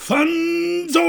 Fanzor!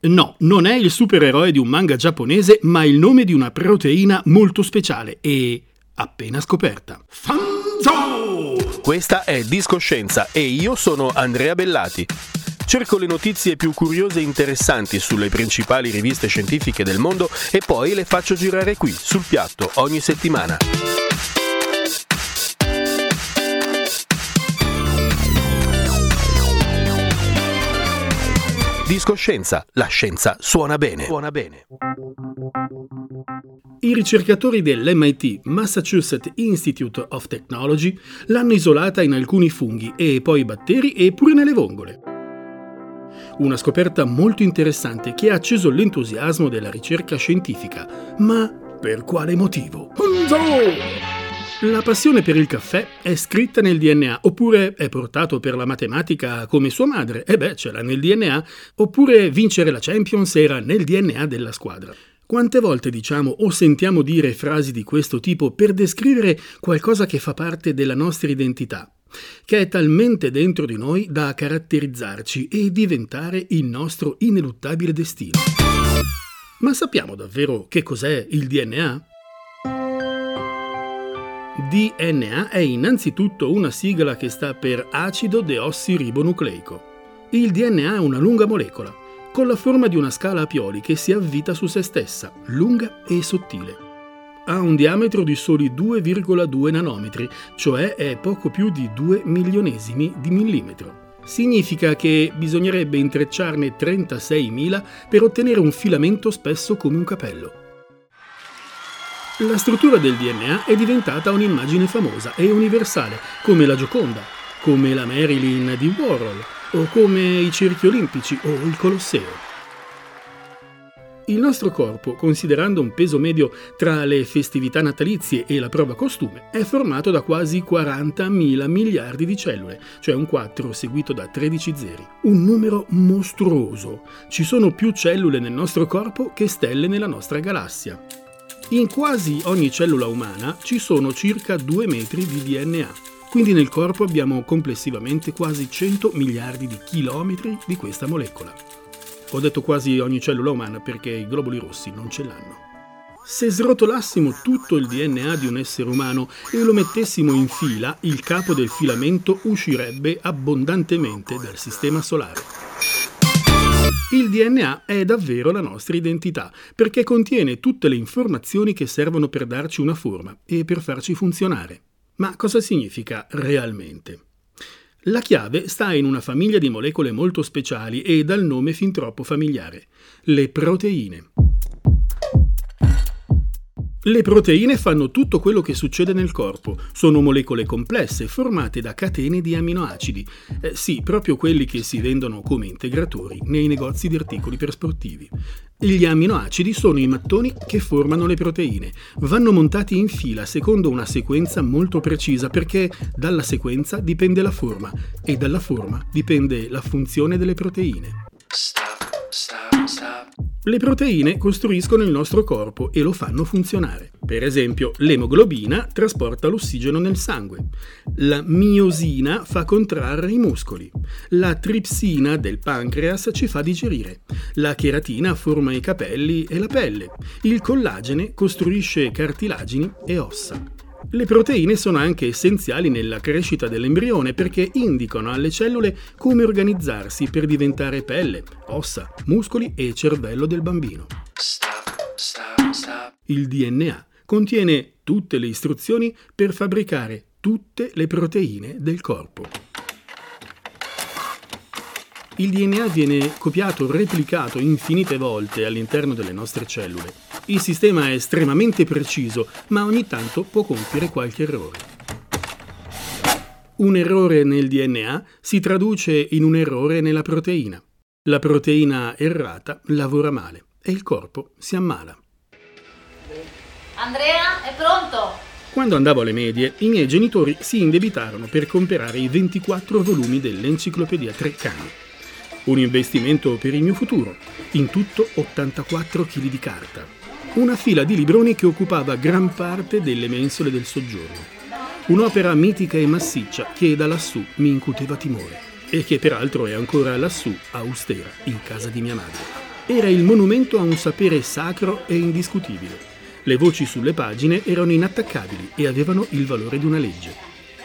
No, non è il supereroe di un manga giapponese, ma il nome di una proteina molto speciale e appena scoperta. Fanzor! Questa è Discoscienza e io sono Andrea Bellati. Cerco le notizie più curiose e interessanti sulle principali riviste scientifiche del mondo e poi le faccio girare qui, sul piatto, ogni settimana. Discoscienza, la scienza suona bene. Suona bene. I ricercatori dell'MIT Massachusetts Institute of Technology l'hanno isolata in alcuni funghi e poi batteri e pure nelle vongole. Una scoperta molto interessante che ha acceso l'entusiasmo della ricerca scientifica. Ma per quale motivo? Hunzo! La passione per il caffè è scritta nel DNA, oppure è portato per la matematica come sua madre, e beh, ce l'ha nel DNA, oppure vincere la Champions era nel DNA della squadra. Quante volte diciamo o sentiamo dire frasi di questo tipo per descrivere qualcosa che fa parte della nostra identità, che è talmente dentro di noi da caratterizzarci e diventare il nostro ineluttabile destino. Ma sappiamo davvero che cos'è il DNA? DNA è innanzitutto una sigla che sta per acido deossiribonucleico. Il DNA è una lunga molecola, con la forma di una scala a pioli che si avvita su se stessa, lunga e sottile. Ha un diametro di soli 2,2 nanometri, cioè è poco più di 2 milionesimi di millimetro. Significa che bisognerebbe intrecciarne 36.000 per ottenere un filamento spesso come un capello. La struttura del DNA è diventata un'immagine famosa e universale, come la Gioconda, come la Marilyn di Warhol, o come i cerchi olimpici o il Colosseo. Il nostro corpo, considerando un peso medio tra le festività natalizie e la prova costume, è formato da quasi 40.000 miliardi di cellule, cioè un 4 seguito da 13 zeri. Un numero mostruoso. Ci sono più cellule nel nostro corpo che stelle nella nostra galassia. In quasi ogni cellula umana ci sono circa 2 metri di DNA, quindi nel corpo abbiamo complessivamente quasi 100 miliardi di chilometri di questa molecola. Ho detto quasi ogni cellula umana perché i globuli rossi non ce l'hanno. Se srotolassimo tutto il DNA di un essere umano e lo mettessimo in fila, il capo del filamento uscirebbe abbondantemente dal sistema solare. Il DNA è davvero la nostra identità, perché contiene tutte le informazioni che servono per darci una forma e per farci funzionare. Ma cosa significa realmente? La chiave sta in una famiglia di molecole molto speciali e dal nome fin troppo familiare, le proteine. Le proteine fanno tutto quello che succede nel corpo. Sono molecole complesse formate da catene di aminoacidi. Eh, sì, proprio quelli che si vendono come integratori nei negozi di articoli per sportivi. Gli aminoacidi sono i mattoni che formano le proteine. Vanno montati in fila secondo una sequenza molto precisa perché dalla sequenza dipende la forma e dalla forma dipende la funzione delle proteine. Le proteine costruiscono il nostro corpo e lo fanno funzionare. Per esempio, l'emoglobina trasporta l'ossigeno nel sangue, la miosina fa contrarre i muscoli, la tripsina del pancreas ci fa digerire, la cheratina forma i capelli e la pelle, il collagene costruisce cartilagini e ossa. Le proteine sono anche essenziali nella crescita dell'embrione perché indicano alle cellule come organizzarsi per diventare pelle, ossa, muscoli e cervello del bambino. Il DNA contiene tutte le istruzioni per fabbricare tutte le proteine del corpo. Il DNA viene copiato, replicato infinite volte all'interno delle nostre cellule. Il sistema è estremamente preciso, ma ogni tanto può compiere qualche errore. Un errore nel DNA si traduce in un errore nella proteina. La proteina errata lavora male e il corpo si ammala. Andrea, è pronto? Quando andavo alle medie, i miei genitori si indebitarono per comprare i 24 volumi dell'enciclopedia Treccani. Un investimento per il mio futuro, in tutto 84 kg di carta. Una fila di libroni che occupava gran parte delle mensole del soggiorno. Un'opera mitica e massiccia che da lassù mi incuteva timore e che peraltro è ancora lassù, austera, in casa di mia madre. Era il monumento a un sapere sacro e indiscutibile le voci sulle pagine erano inattaccabili e avevano il valore di una legge.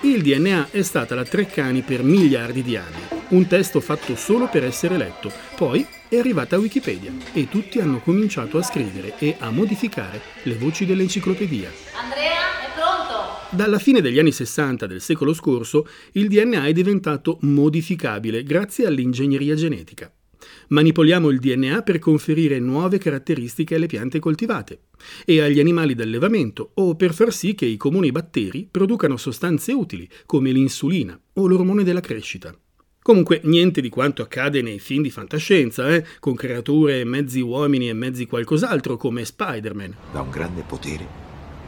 Il DNA è stata la Treccani per miliardi di anni, un testo fatto solo per essere letto, poi è arrivata Wikipedia e tutti hanno cominciato a scrivere e a modificare le voci dell'enciclopedia. Andrea, è pronto? Dalla fine degli anni 60 del secolo scorso, il DNA è diventato modificabile grazie all'ingegneria genetica. Manipoliamo il DNA per conferire nuove caratteristiche alle piante coltivate e agli animali d'allevamento o per far sì che i comuni batteri producano sostanze utili come l'insulina o l'ormone della crescita. Comunque niente di quanto accade nei film di fantascienza, eh? con creature mezzi uomini e mezzi qualcos'altro come Spider-Man. Da un grande potere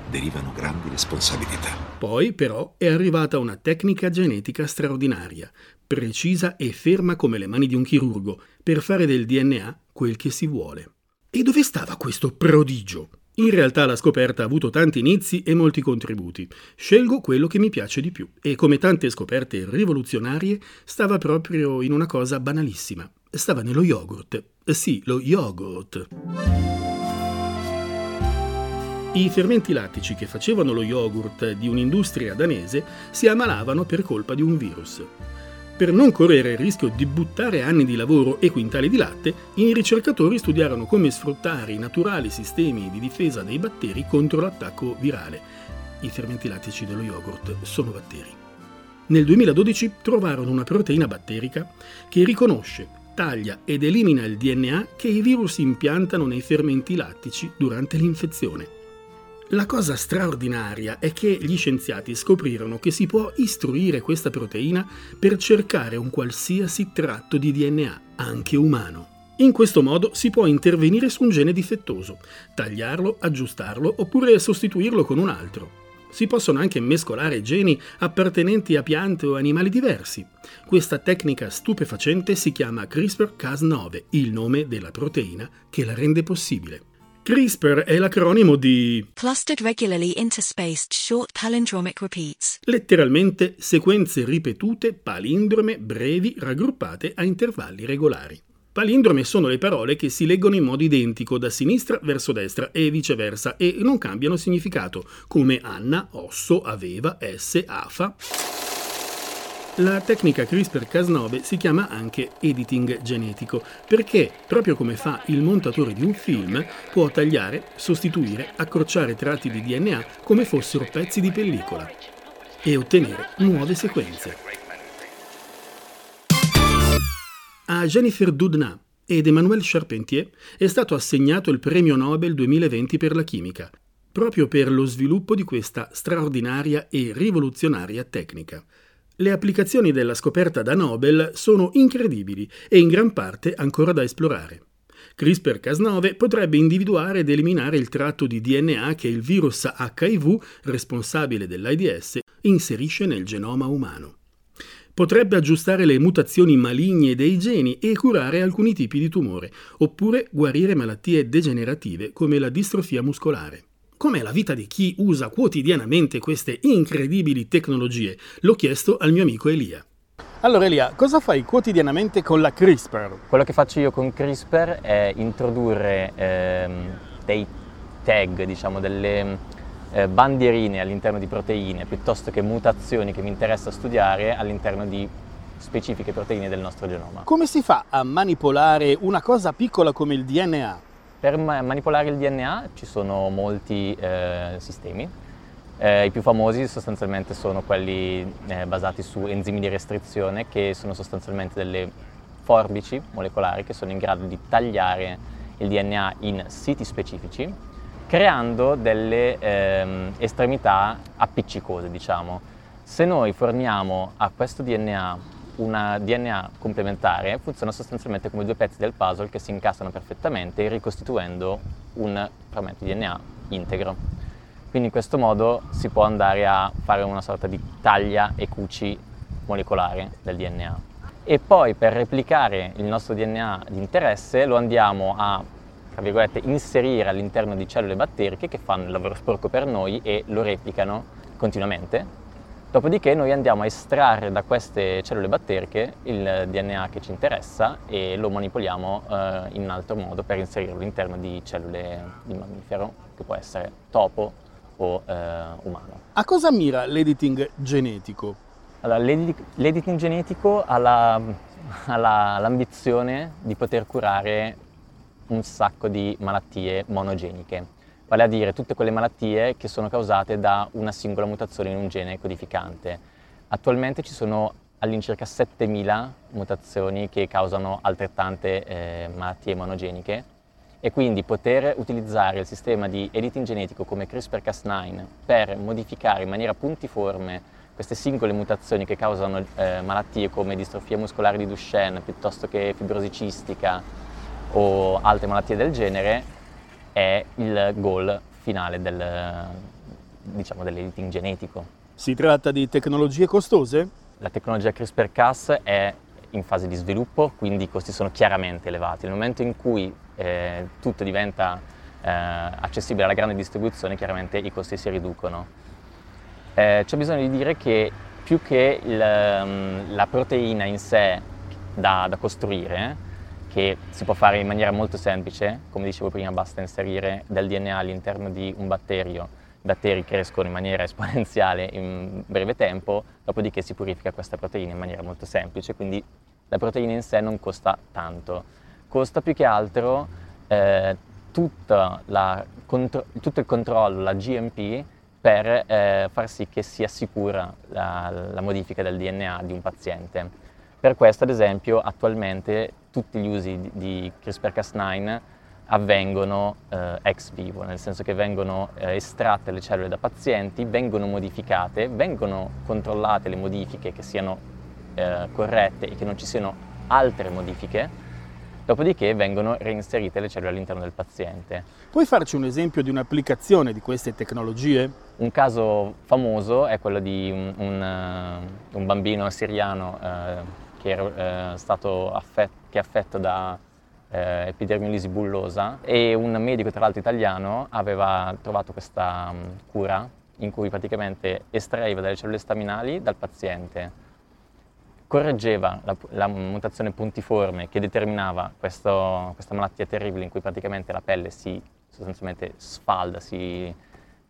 derivano grandi responsabilità. Poi però è arrivata una tecnica genetica straordinaria, precisa e ferma come le mani di un chirurgo, per fare del DNA quel che si vuole. E dove stava questo prodigio? In realtà la scoperta ha avuto tanti inizi e molti contributi. Scelgo quello che mi piace di più e come tante scoperte rivoluzionarie stava proprio in una cosa banalissima. Stava nello yogurt. Sì, lo yogurt. I fermenti lattici che facevano lo yogurt di un'industria danese si ammalavano per colpa di un virus. Per non correre il rischio di buttare anni di lavoro e quintali di latte, i ricercatori studiarono come sfruttare i naturali sistemi di difesa dei batteri contro l'attacco virale. I fermenti lattici dello yogurt sono batteri. Nel 2012 trovarono una proteina batterica che riconosce, taglia ed elimina il DNA che i virus impiantano nei fermenti lattici durante l'infezione. La cosa straordinaria è che gli scienziati scoprirono che si può istruire questa proteina per cercare un qualsiasi tratto di DNA, anche umano. In questo modo si può intervenire su un gene difettoso, tagliarlo, aggiustarlo oppure sostituirlo con un altro. Si possono anche mescolare geni appartenenti a piante o animali diversi. Questa tecnica stupefacente si chiama CRISPR-Cas9, il nome della proteina che la rende possibile. CRISPR è l'acronimo di Clustered Regularly Interspaced Short Palindromic Repeats. letteralmente sequenze ripetute palindrome brevi raggruppate a intervalli regolari. Palindrome sono le parole che si leggono in modo identico da sinistra verso destra e viceversa e non cambiano significato, come Anna, osso, aveva, esse, afa. La tecnica CRISPR-Cas9 si chiama anche editing genetico perché, proprio come fa il montatore di un film, può tagliare, sostituire, accorciare tratti di DNA come fossero pezzi di pellicola e ottenere nuove sequenze. A Jennifer Doudna ed Emmanuel Charpentier è stato assegnato il premio Nobel 2020 per la chimica, proprio per lo sviluppo di questa straordinaria e rivoluzionaria tecnica. Le applicazioni della scoperta da Nobel sono incredibili e in gran parte ancora da esplorare. CRISPR-Cas9 potrebbe individuare ed eliminare il tratto di DNA che il virus HIV, responsabile dell'AIDS, inserisce nel genoma umano. Potrebbe aggiustare le mutazioni maligne dei geni e curare alcuni tipi di tumore, oppure guarire malattie degenerative come la distrofia muscolare. Com'è la vita di chi usa quotidianamente queste incredibili tecnologie? L'ho chiesto al mio amico Elia. Allora Elia, cosa fai quotidianamente con la CRISPR? Quello che faccio io con CRISPR è introdurre ehm, dei tag, diciamo delle eh, bandierine all'interno di proteine piuttosto che mutazioni che mi interessa studiare all'interno di specifiche proteine del nostro genoma. Come si fa a manipolare una cosa piccola come il DNA? Per ma- manipolare il DNA ci sono molti eh, sistemi. Eh, I più famosi sostanzialmente sono quelli eh, basati su enzimi di restrizione che sono sostanzialmente delle forbici molecolari che sono in grado di tagliare il DNA in siti specifici creando delle ehm, estremità appiccicose, diciamo. Se noi forniamo a questo DNA un DNA complementare funziona sostanzialmente come due pezzi del puzzle che si incastrano perfettamente ricostituendo un frammento di DNA integro. Quindi in questo modo si può andare a fare una sorta di taglia e cuci molecolare del DNA. E poi per replicare il nostro DNA di interesse lo andiamo a tra virgolette, inserire all'interno di cellule batteriche che fanno il lavoro sporco per noi e lo replicano continuamente Dopodiché noi andiamo a estrarre da queste cellule batteriche il DNA che ci interessa e lo manipoliamo eh, in un altro modo per inserirlo all'interno di cellule di mammifero, che può essere topo o eh, umano. A cosa mira l'editing genetico? Allora, l'editing genetico ha, la, ha la, l'ambizione di poter curare un sacco di malattie monogeniche vale a dire tutte quelle malattie che sono causate da una singola mutazione in un gene codificante. Attualmente ci sono all'incirca 7000 mutazioni che causano altrettante eh, malattie monogeniche e quindi poter utilizzare il sistema di editing genetico come CRISPR-Cas9 per modificare in maniera puntiforme queste singole mutazioni che causano eh, malattie come distrofia muscolare di Duchenne piuttosto che fibrosi cistica o altre malattie del genere è il goal finale del, diciamo, dell'editing genetico. Si tratta di tecnologie costose? La tecnologia CRISPR-Cas è in fase di sviluppo, quindi i costi sono chiaramente elevati. Nel momento in cui eh, tutto diventa eh, accessibile alla grande distribuzione, chiaramente i costi si riducono. Eh, c'è bisogno di dire che più che il, la proteina in sé da, da costruire, che si può fare in maniera molto semplice, come dicevo prima basta inserire del DNA all'interno di un batterio, i batteri crescono in maniera esponenziale in breve tempo, dopodiché si purifica questa proteina in maniera molto semplice, quindi la proteina in sé non costa tanto, costa più che altro eh, la, contro, tutto il controllo, la GMP, per eh, far sì che sia sicura la, la modifica del DNA di un paziente. Per questo, ad esempio, attualmente tutti gli usi di, di CRISPR-Cas9 avvengono eh, ex vivo, nel senso che vengono eh, estratte le cellule da pazienti, vengono modificate, vengono controllate le modifiche che siano eh, corrette e che non ci siano altre modifiche, dopodiché vengono reinserite le cellule all'interno del paziente. Puoi farci un esempio di un'applicazione di queste tecnologie? Un caso famoso è quello di un, un, uh, un bambino siriano uh, che era eh, stato affetto, che è affetto da eh, epidermolisi bullosa e un medico tra l'altro italiano aveva trovato questa um, cura in cui praticamente estraeva delle cellule staminali dal paziente, correggeva la, la mutazione puntiforme che determinava questo, questa malattia terribile in cui praticamente la pelle si sostanzialmente sfalda, si,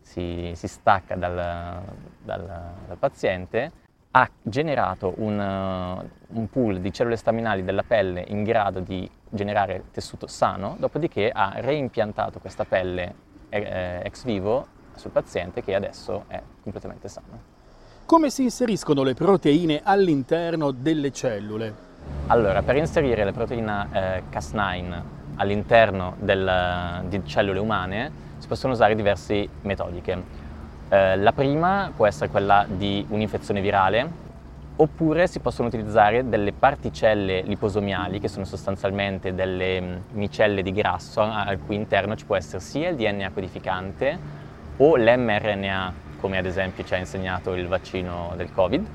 si, si stacca dal, dal, dal paziente ha generato un, uh, un, pool di cellule staminali della pelle in grado di generare tessuto sano, dopodiché ha reimpiantato questa pelle eh, ex vivo sul paziente che adesso è completamente sano. Come si inseriscono le proteine all'interno delle cellule? Allora, per inserire la proteina eh, Cas9 all'interno del, di cellule umane si possono usare diverse metodiche. Eh, la prima può essere quella di un'infezione virale, oppure si possono utilizzare delle particelle liposomiali, che sono sostanzialmente delle mm, micelle di grasso, al cui interno ci può essere sia il DNA codificante o l'mRNA, come ad esempio ci ha insegnato il vaccino del Covid,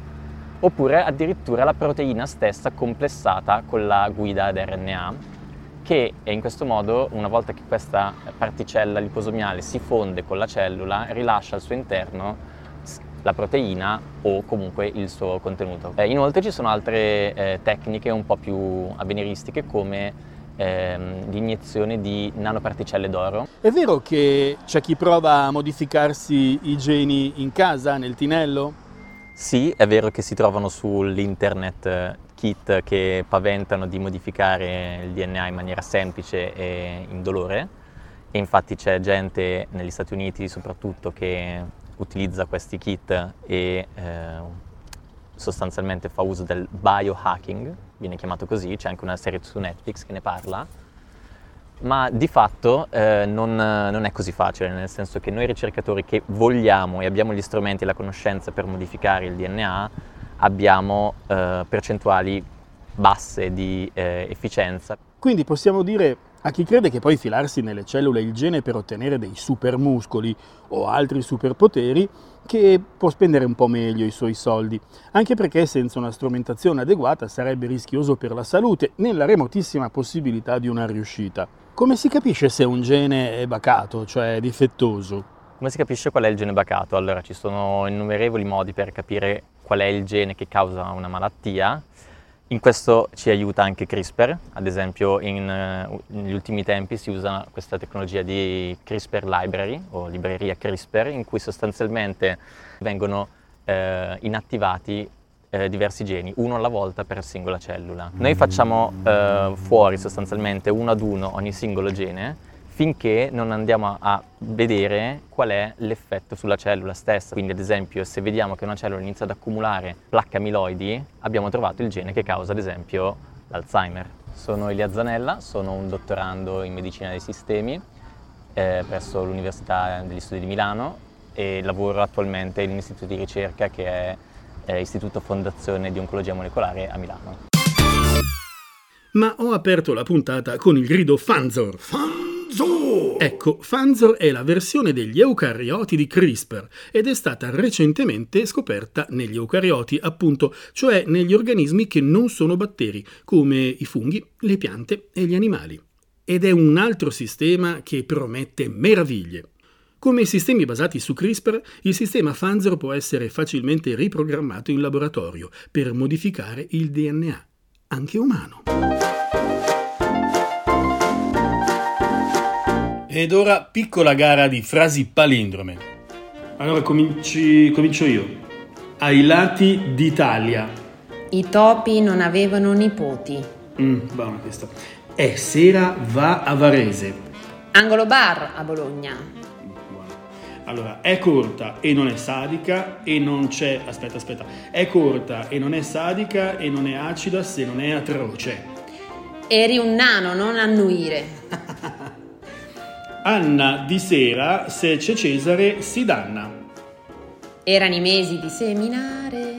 oppure addirittura la proteina stessa complessata con la guida ad RNA che in questo modo, una volta che questa particella liposomiale si fonde con la cellula, rilascia al suo interno la proteina o comunque il suo contenuto. Eh, inoltre ci sono altre eh, tecniche un po' più avveniristiche come ehm, l'iniezione di nanoparticelle d'oro. È vero che c'è chi prova a modificarsi i geni in casa, nel tinello? Sì, è vero che si trovano sull'internet kit che paventano di modificare il DNA in maniera semplice e indolore. E infatti c'è gente negli Stati Uniti soprattutto che utilizza questi kit e eh, sostanzialmente fa uso del biohacking, viene chiamato così, c'è anche una serie su Netflix che ne parla, ma di fatto eh, non, non, è così facile, nel senso che noi ricercatori che vogliamo e abbiamo gli strumenti e la conoscenza per modificare il DNA abbiamo eh, percentuali basse di eh, efficienza. Quindi possiamo dire a chi crede che poi filarsi nelle cellule il gene per ottenere dei supermuscoli o altri superpoteri, che può spendere un po' meglio i suoi soldi, anche perché senza una strumentazione adeguata sarebbe rischioso per la salute, nella remotissima possibilità di una riuscita. Come si capisce se un gene è bacato, cioè difettoso? Come si capisce qual è il gene bacato? Allora, ci sono innumerevoli modi per capire qual è il gene che causa una malattia. In questo ci aiuta anche CRISPR, ad esempio in, uh, negli ultimi tempi si usa questa tecnologia di CRISPR Library o libreria CRISPR in cui sostanzialmente vengono eh, inattivati eh, diversi geni, uno alla volta per singola cellula. Noi facciamo eh, fuori sostanzialmente uno ad uno ogni singolo gene finché non andiamo a vedere qual è l'effetto sulla cellula stessa. Quindi ad esempio se vediamo che una cellula inizia ad accumulare placche amiloidi, abbiamo trovato il gene che causa ad esempio l'Alzheimer. Sono Elia Zanella, sono un dottorando in medicina dei sistemi eh, presso l'Università degli Studi di Milano e lavoro attualmente in un istituto di ricerca che è eh, Istituto Fondazione di Oncologia Molecolare a Milano. Ma ho aperto la puntata con il grido Fanzor. Fanzor! Fanzor! Ecco, Fanzor è la versione degli eucarioti di CRISPR ed è stata recentemente scoperta negli eucarioti, appunto, cioè negli organismi che non sono batteri, come i funghi, le piante e gli animali. Ed è un altro sistema che promette meraviglie. Come i sistemi basati su CRISPR, il sistema Fanzor può essere facilmente riprogrammato in laboratorio per modificare il DNA, anche umano. Ed ora piccola gara di frasi palindrome. Allora cominci, comincio io. Ai lati d'Italia. I topi non avevano nipoti. Mm, buona questa. È sera va a Varese. Angolo bar a Bologna. Buona. Allora, è corta e non è sadica e non c'è... Aspetta, aspetta. È corta e non è sadica e non è acida se non è atroce. Eri un nano, non annuire. Anna di sera, se c'è Cesare, si danna. Erano i mesi di seminare.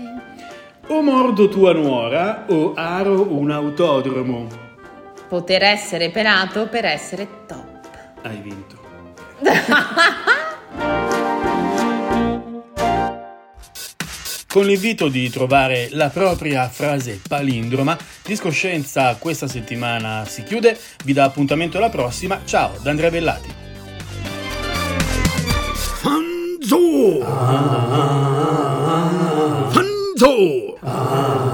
O mordo tua nuora, o aro un autodromo. Poter essere pelato per essere top. Hai vinto. Con l'invito di trovare la propria frase palindroma, Discoscienza questa settimana si chiude, vi dà appuntamento alla prossima, ciao da Andrea Bellati. Fanzo! Ah, Fanzo!